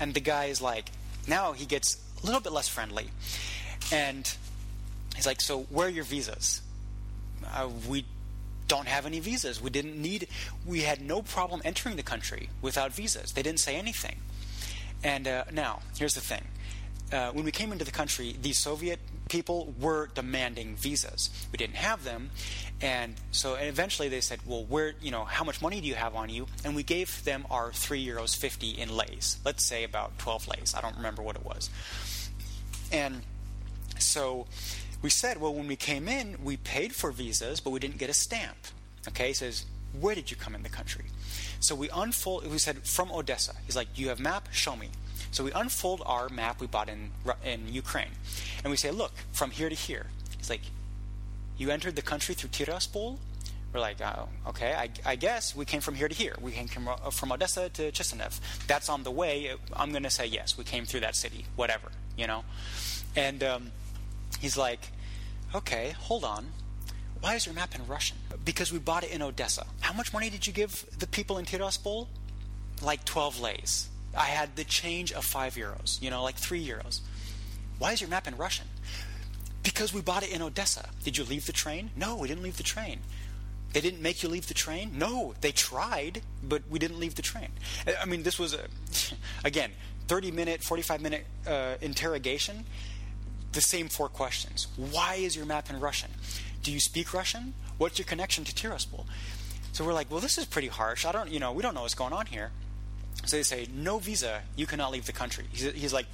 And the guy is like, now he gets a little bit less friendly, and he's like, "So where are your visas?" Uh, we don't have any visas. We didn't need. We had no problem entering the country without visas. They didn't say anything. And uh, now, here's the thing. Uh, when we came into the country, the Soviet people were demanding visas. We didn't have them, and so and eventually they said, "Well, where you know how much money do you have on you?" And we gave them our three euros fifty in leis. Let's say about twelve leis. I don't remember what it was. And so we said, "Well, when we came in, we paid for visas, but we didn't get a stamp." Okay, he says, "Where did you come in the country?" So we unfold. We said from Odessa. He's like, you have map? Show me." So we unfold our map we bought in in Ukraine, and we say, "Look, from here to here." He's like, "You entered the country through Tiraspol." We're like, oh, "Okay, I, I, guess we came from here to here. We came from, uh, from Odessa to Chisinau. That's on the way. I'm going to say yes. We came through that city. Whatever, you know." And um, he's like, "Okay, hold on." Why is your map in Russian? Because we bought it in Odessa. How much money did you give the people in Tiraspol? Like 12 leis. I had the change of 5 euros, you know, like 3 euros. Why is your map in Russian? Because we bought it in Odessa. Did you leave the train? No, we didn't leave the train. They didn't make you leave the train? No, they tried, but we didn't leave the train. I mean, this was, a, again, 30 minute, 45 minute uh, interrogation. The same four questions. Why is your map in Russian? Do you speak Russian? What's your connection to Tiraspol? So we're like, well, this is pretty harsh. I don't, you know, we don't know what's going on here. So they say, no visa, you cannot leave the country. He's, he's like,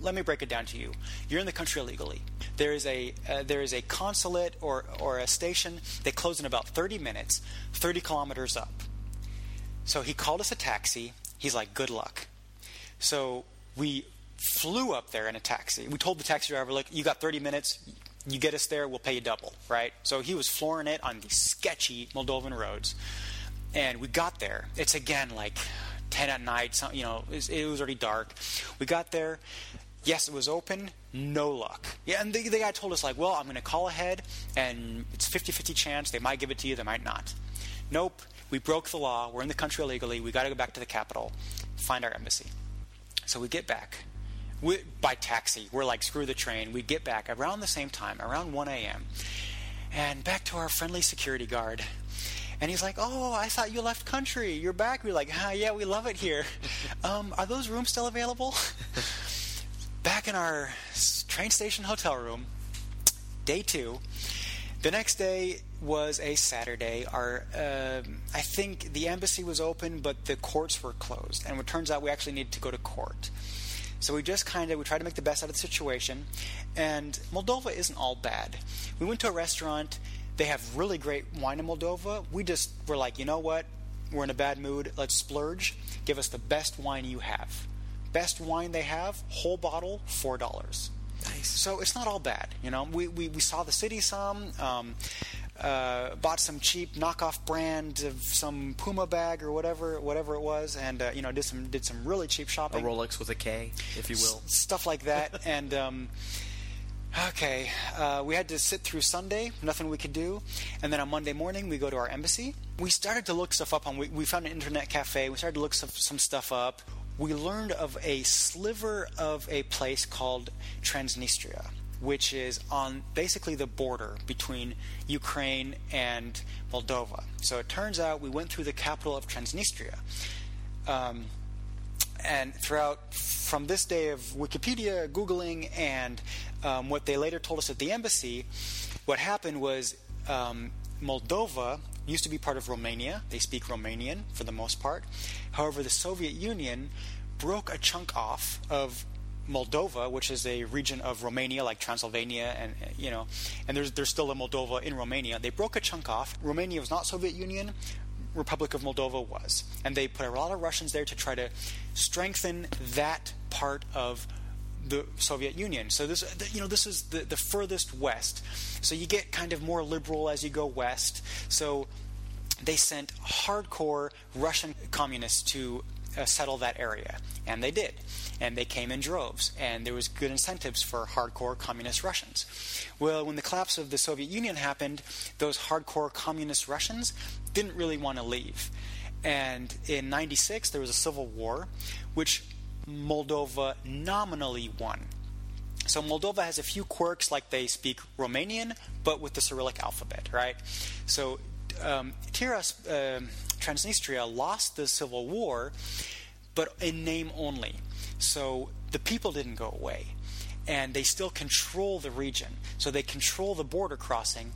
let me break it down to you. You're in the country illegally. There is a uh, there is a consulate or or a station. They close in about 30 minutes, 30 kilometers up. So he called us a taxi. He's like, good luck. So we flew up there in a taxi. We told the taxi driver, look, you got 30 minutes. You get us there, we'll pay you double, right? So he was flooring it on these sketchy Moldovan roads. And we got there. It's again like 10 at night. Some, you know, it was, already dark. We got there. Yes, it was open. No luck. Yeah, and the, the guy told us like, well, I'm going to call ahead, and it's 50-50 chance they might give it to you, they might not. Nope. We broke the law. We're in the country illegally. We got to go back to the capital, find our embassy. So we get back. We, by taxi. We're like, screw the train. We get back around the same time, around 1 a.m. And back to our friendly security guard. And he's like, "Oh, I thought you left country. You're back." We're like, ah, "Yeah, we love it here. Um, are those rooms still available?" back in our train station hotel room, day two. The next day was a Saturday. Our, uh, I think the embassy was open, but the courts were closed, and it turns out we actually needed to go to court. So we just kind of we tried to make the best out of the situation, and Moldova isn't all bad. We went to a restaurant. They have really great wine in Moldova. We just were like, you know what? We're in a bad mood. Let's splurge. Give us the best wine you have. Best wine they have, whole bottle, four dollars. Nice. So it's not all bad, you know. We we, we saw the city some. Um, uh, bought some cheap knockoff brand of some Puma bag or whatever whatever it was, and uh, you know did some did some really cheap shopping. A Rolex with a K, if you will. S- stuff like that. and um, okay, uh, we had to sit through Sunday, nothing we could do, and then on Monday morning we go to our embassy. We started to look stuff up on. We, we found an internet cafe. We started to look some, some stuff up. We learned of a sliver of a place called Transnistria which is on basically the border between Ukraine and Moldova. So it turns out we went through the capital of Transnistria. Um, and throughout, from this day of Wikipedia, Googling, and um, what they later told us at the embassy, what happened was um, Moldova used to be part of Romania. They speak Romanian for the most part. However, the Soviet Union broke a chunk off of Moldova, which is a region of Romania, like Transylvania, and you know, and there's there's still a Moldova in Romania. They broke a chunk off. Romania was not Soviet Union. Republic of Moldova was, and they put a lot of Russians there to try to strengthen that part of the Soviet Union. So this, you know, this is the, the furthest west. So you get kind of more liberal as you go west. So they sent hardcore Russian communists to uh, settle that area, and they did and they came in droves, and there was good incentives for hardcore communist Russians. Well, when the collapse of the Soviet Union happened, those hardcore communist Russians didn't really want to leave. And in 96, there was a civil war, which Moldova nominally won. So Moldova has a few quirks, like they speak Romanian, but with the Cyrillic alphabet, right? So um, Tiras, uh, Transnistria lost the civil war, but in name only. So the people didn't go away. And they still control the region. So they control the border crossing,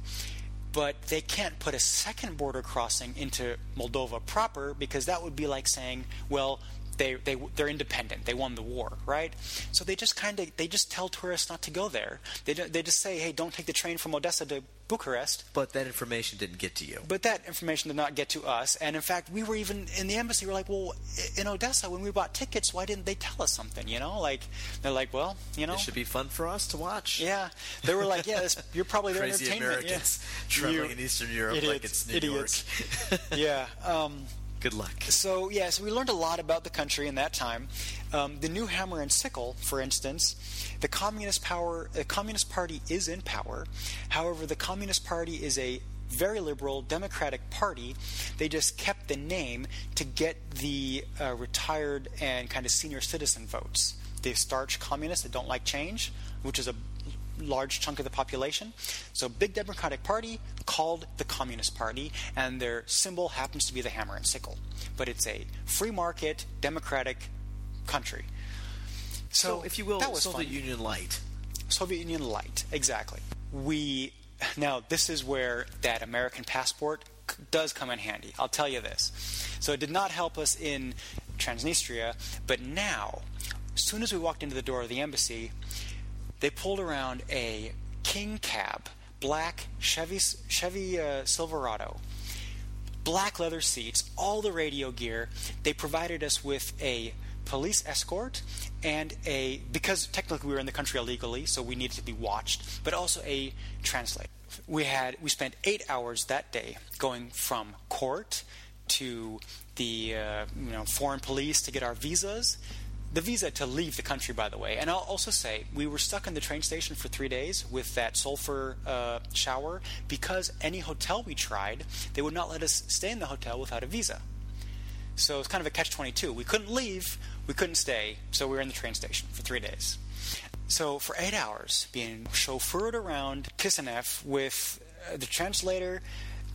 but they can't put a second border crossing into Moldova proper because that would be like saying, well, they they they're independent. They won the war, right? So they just kind of they just tell tourists not to go there. They they just say, hey, don't take the train from Odessa to Bucharest. But that information didn't get to you. But that information did not get to us. And in fact, we were even in the embassy. We are like, well, in Odessa, when we bought tickets, why didn't they tell us something? You know, like they're like, well, you know, it should be fun for us to watch. Yeah, they were like, yeah, this, you're probably their Crazy entertainment. Americans yeah. traveling in Eastern Europe idiots, like it's New idiots. York. yeah. Um, Good luck. So yeah, so we learned a lot about the country in that time. Um, the new hammer and sickle, for instance, the communist power, the Communist Party is in power. However, the Communist Party is a very liberal democratic party. They just kept the name to get the uh, retired and kind of senior citizen votes. The starch communists that don't like change, which is a large chunk of the population. So, big Democratic Party called the Communist Party, and their symbol happens to be the hammer and sickle. But it's a free market, democratic country. So, So, if you will, that was Soviet fun. Union light. Soviet Union light, exactly. We now this is where that American passport c- does come in handy. I'll tell you this. So it did not help us in Transnistria, but now, as soon as we walked into the door of the embassy, they pulled around a King cab, black Chevy Chevy uh, Silverado, black leather seats, all the radio gear. They provided us with a police escort and a because technically we were in the country illegally, so we needed to be watched, but also a translator. We had we spent eight hours that day going from court to the uh, you know foreign police to get our visas. The visa to leave the country, by the way. And I'll also say, we were stuck in the train station for three days with that sulfur uh, shower because any hotel we tried, they would not let us stay in the hotel without a visa. So it's kind of a catch 22. We couldn't leave, we couldn't stay, so we were in the train station for three days. So for eight hours, being chauffeured around Kishinev with uh, the translator.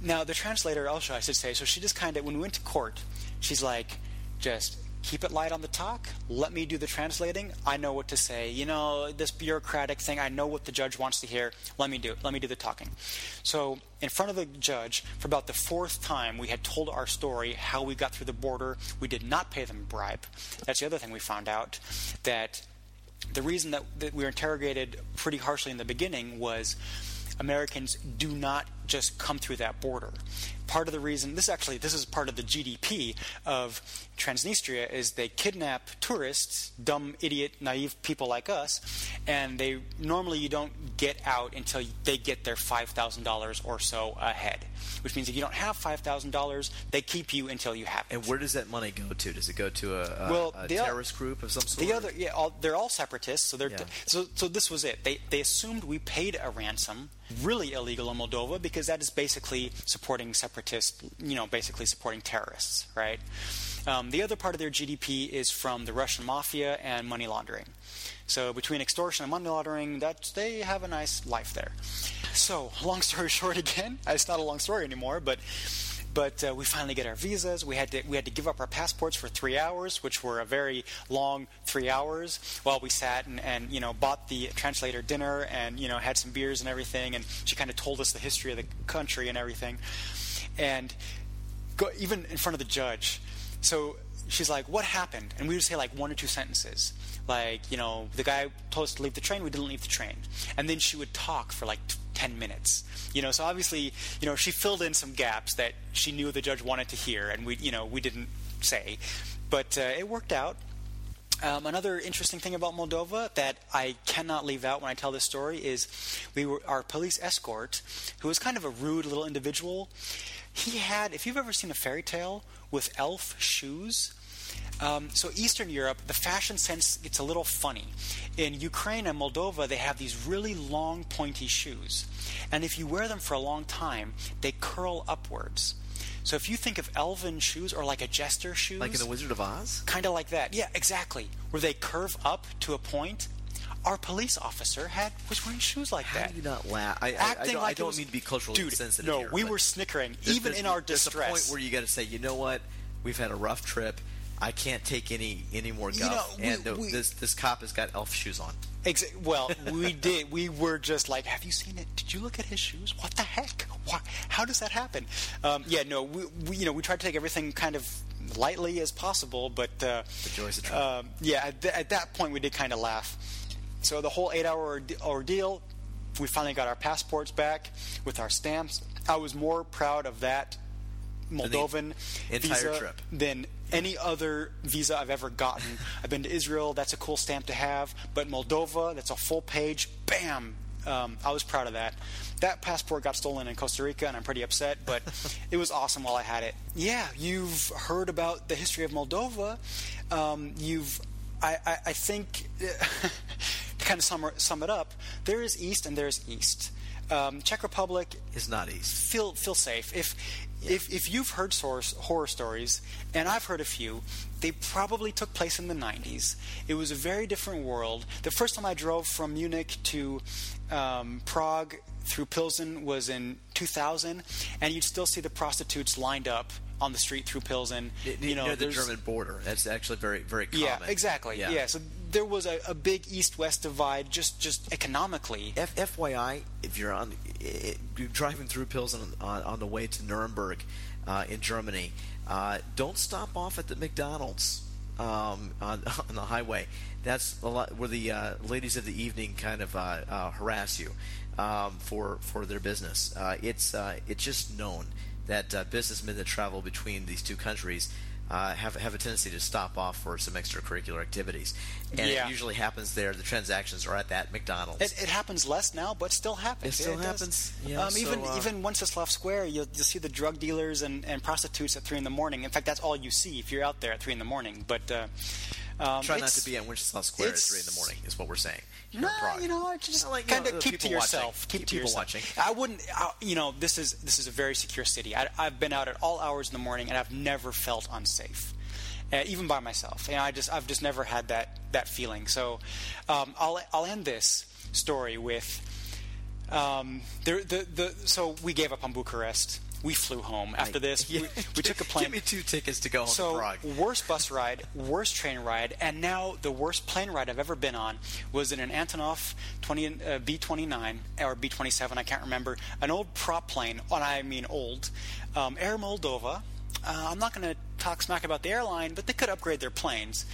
Now, the translator, also, I should say, so she just kind of, when we went to court, she's like, just keep it light on the talk. Let me do the translating. I know what to say. You know, this bureaucratic thing, I know what the judge wants to hear. Let me do it. Let me do the talking. So, in front of the judge, for about the fourth time, we had told our story, how we got through the border. We did not pay them a bribe. That's the other thing we found out that the reason that, that we were interrogated pretty harshly in the beginning was Americans do not just come through that border. Part of the reason this actually this is part of the GDP of Transnistria is they kidnap tourists, dumb, idiot, naive people like us, and they normally you don't get out until they get their five thousand dollars or so ahead. Which means if you don't have five thousand dollars, they keep you until you have it. And where does that money go to? Does it go to a, a, well, a terrorist group of some sort? The other, yeah, all, they're all separatists. So they're Yeah. so so this was it. They they assumed we paid a ransom, really illegal in Moldova because that is basically supporting separatists. You know, basically supporting terrorists, right? Um, the other part of their GDP is from the Russian mafia and money laundering. So between extortion and money laundering, that they have a nice life there. So long story short, again, it's not a long story anymore, but but uh, we finally get our visas. We had to we had to give up our passports for three hours, which were a very long three hours. While we sat and, and you know bought the translator dinner and you know had some beers and everything, and she kind of told us the history of the country and everything, and go, even in front of the judge. So she's like, "What happened?" And we would say like one or two sentences, like you know, the guy told us to leave the train. We didn't leave the train, and then she would talk for like. t- 10 minutes you know so obviously you know she filled in some gaps that she knew the judge wanted to hear and we you know we didn't say but uh, it worked out um, another interesting thing about Moldova that I cannot leave out when I tell this story is we were our police escort, who was kind of a rude little individual. He had, if you've ever seen a fairy tale with elf shoes, um, so Eastern Europe, the fashion sense gets a little funny. In Ukraine and Moldova, they have these really long, pointy shoes, and if you wear them for a long time, they curl upwards. So if you think of elven shoes or like a jester shoes, like in the Wizard of Oz? kind of like that. Yeah, exactly. Where they curve up to a point. Our police officer had was wearing shoes like How that. do you not laugh? I, I, I Acting don't, like I don't was- mean to be culturally Dude, insensitive no, here, we were snickering, even in our distress. there's a point where you got to say, you know what? We've had a rough trip. I can't take any any more You guff, know, we- and the, we- this this cop has got elf shoes on. Exa- well, we did. We were just like, "Have you seen it? Did you look at his shoes? What the heck? Why, how does that happen?" Um, yeah, no, we, we, you know, we tried to take everything kind of lightly as possible, but uh, The joys of um, yeah, at, th- at that point, we did kind of laugh. So the whole eight-hour orde- ordeal, we finally got our passports back with our stamps. I was more proud of that Moldovan entire visa trip. than any other visa I've ever gotten. I've been to Israel, that's a cool stamp to have, but Moldova, that's a full page, bam. Um, I was proud of that. That passport got stolen in Costa Rica, and I'm pretty upset, but it was awesome while I had it. Yeah, you've heard about the history of Moldova. Um, you've, I, I, I think, to kind of sum, sum it up, there is East and there's East. Um, Czech Republic is not east. feel feel safe. If if if you've heard source, horror stories, and I've heard a few, they probably took place in the 90s. It was a very different world. The first time I drove from Munich to um, Prague through Pilsen was in 2000, and you'd still see the prostitutes lined up on the street through Pilsen. you know, the German border. That's actually very very common. Yeah, exactly. Yeah. so there was a, a big east-west divide, just just economically. F- FYI, if you're on i- you're driving through Pilsen on, on the way to Nuremberg uh, in Germany, uh, don't stop off at the McDonald's um, on, on the highway. That's a lot where the uh, ladies of the evening kind of uh, uh, harass you um, for for their business. Uh, it's it's just known that businessmen that travel between these two countries. Uh, have have a tendency to stop off for some extracurricular activities, and Yeah. it usually happens there. The transactions are at that McDonald's. It, it happens less now, but still happens. It still does. happens? Yeah, um, even so, uh, even Wenceslas Square, you'll, you'll see the drug dealers and, and prostitutes at three in the morning. In fact, that's all you see if you're out there at three in the morning. But uh, um, Try not to be at Winchester Square at three in the morning. Is what we're saying. No, you know, just like, kind of keep to people watching. yourself. Keep, to yourself. watching. I wouldn't. I, you know, this is this is a very secure city. I, I've been out at all hours in the morning, and I've never felt unsafe, uh, even by myself. You know, I just I've just never had that that feeling. So, um, I'll I'll end this story with. Um, there, the, the, so we gave up on Bucharest. We flew home. After this, Yeah. we, we took a plane. Give me two tickets to go home So to Prague. worst bus ride, worst train ride, and now the worst plane ride I've ever been on was in an Antonov 20 uh, B-29 or B-27, I can't remember, an old prop plane, and I mean old, um, Air Moldova. Uh, I'm not going to talk smack about the airline, but they could upgrade their planes.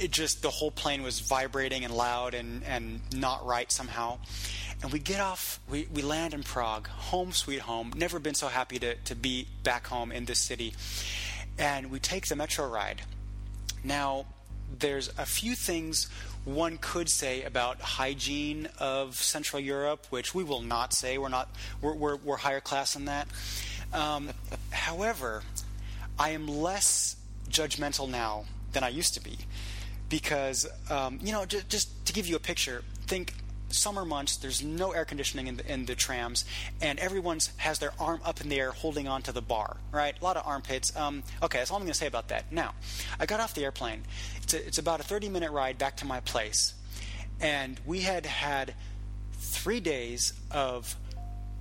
It just the whole plane was vibrating and loud and and not right somehow. And we get off, we, we land in Prague, home sweet home. Never been so happy to, to be back home in this city. And we take the metro ride. Now, there's a few things one could say about hygiene of Central Europe, which we will not say. We're not. We're we're, we're higher class than that. Um, however, I am less judgmental now than I used to be, because um, you know, just, just to give you a picture, think summer months. There's no air conditioning in the, in the trams, and everyone's has their arm up in the air holding onto the bar. Right, a lot of armpits. Um, okay, that's all I'm going to say about that. Now, I got off the airplane. It's a, it's about a 30 minute ride back to my place, and we had had three days of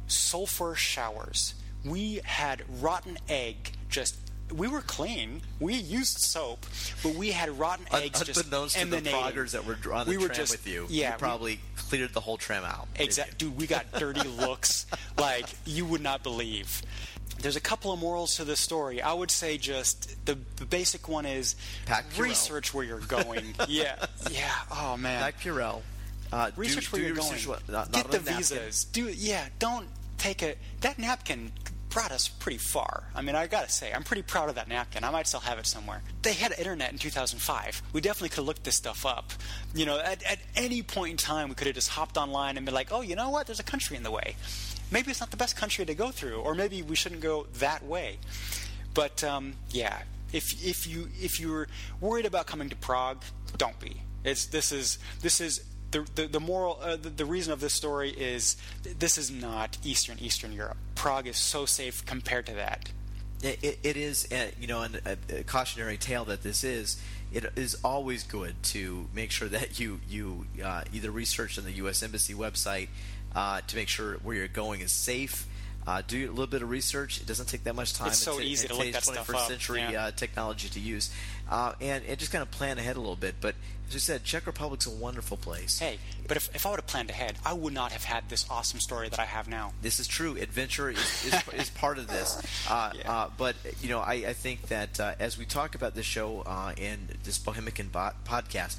sulfur showers. We had rotten egg just. We were clean. We used soap, but we had rotten Un- eggs just Unbeknownst to the emanating. Praguers that were on the we were tram just, with you, yeah, you we- probably cleared the whole tram out. didn't Exact, you? dude. We got dirty looks like you would not believe. There's a couple of morals to this story. I would say just the, the basic one is Pack Purell. research where you're going. yeah, yeah. Oh man, Mac Purell. Uh, research do where your you're going. research, not- not Get the visas. Do yeah. Don't take a that napkin brought us pretty far. I mean, I gotta say, I'm pretty proud of that napkin. I might still have it somewhere. They had internet in 2005. We definitely could have looked this stuff up. You know, at, at any point in time, we could have just hopped online and been like, oh, you know what? There's a country in the way. Maybe it's not the best country to go through, or maybe we shouldn't go that way. But um, yeah, if if you if you're worried about coming to Prague, don't be. It's this is this is the the, the moral uh, the, the reason of this story is th- this is not Eastern Eastern Europe. Prague is so safe compared to that. It, it, it is, uh, you know, an, a, a cautionary tale that this is. It is always good to make sure that you you uh, either research on the U.S. Embassy website uh, to make sure where you're going is safe. Uh, do a little bit of research. It doesn't take that much time. It's so easy in to look that stuff 21st up, century yeah. uh, technology to use, uh, and, and just kind of plan ahead a little bit. But as you said, Czech Republic's a wonderful place. Hey, but if, if I would have planned ahead, I would not have had this awesome story that I have now. This is true. Adventure is, is, is part of this. Uh, Yeah. uh, but, you know, I, I think that uh, as we talk about this show uh, and this Bohemican bot- podcast,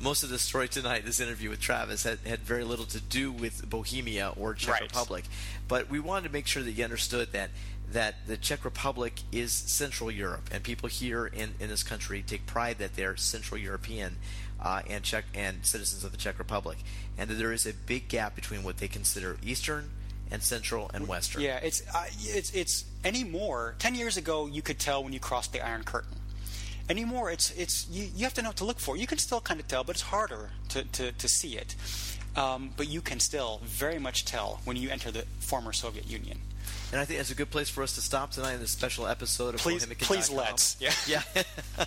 most of the story tonight, this interview with Travis, had, had very little to do with Bohemia or Czech Right. Republic. But we wanted to make sure that you understood that that the Czech Republic is Central Europe, and people here in, in this country take pride that they're Central European uh, and Czech and citizens of the Czech Republic, and that there is a big gap between what they consider Eastern and Central and Western. Yeah, it's uh, it's it's anymore. Ten years ago, you could tell when you crossed the Iron Curtain. Anymore, it's it's you, you have to know what to look for. You can still kind of tell, but it's harder to to, to see it. Um, but you can still very much tell when you enter the former Soviet Union. And I think that's a good place for us to stop tonight in this special episode of Please, please let's. Yeah. yeah,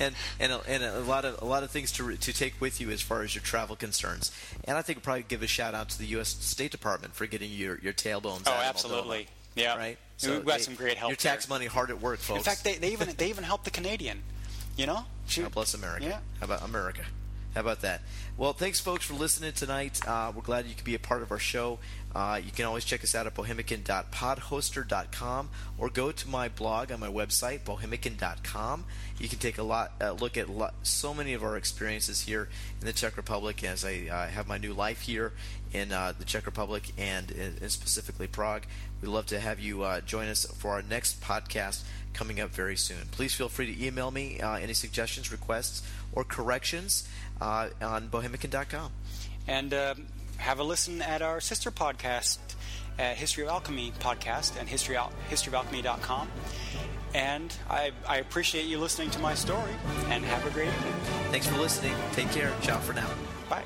and and a, and a lot of a lot of things to to take with you as far as your travel concerns. And I think we'll probably give a shout out to the U.S. State Department for getting your your tailbones. Oh, out absolutely. Moldova, Yeah. right. So We've got some great help Your tax there. money hard at work, folks. In fact, they, they even they even helped the Canadian. You know, Shoot. God bless America. Yeah. How about America? How about that? Well, thanks, folks, for listening tonight. Uh, we're glad you could be a part of our show. Uh, you can always check us out at bohemican.podhoster.com or go to my blog on my website, bohemican.com. You can take a lot uh, look at so many of our experiences here in the Czech Republic as I uh, have my new life here in uh, the Czech Republic and, and specifically Prague. We'd love to have you uh, join us for our next podcast coming up very soon. Please feel free to email me uh, any suggestions, requests, or corrections uh, on bohemican.com. And uh, have a listen at our sister podcast, uh, History of Alchemy podcast, and history al- historyofalchemy.com. And I, I appreciate you listening to my story, and have a great evening. Thanks for listening. Take care. Ciao for now. Bye.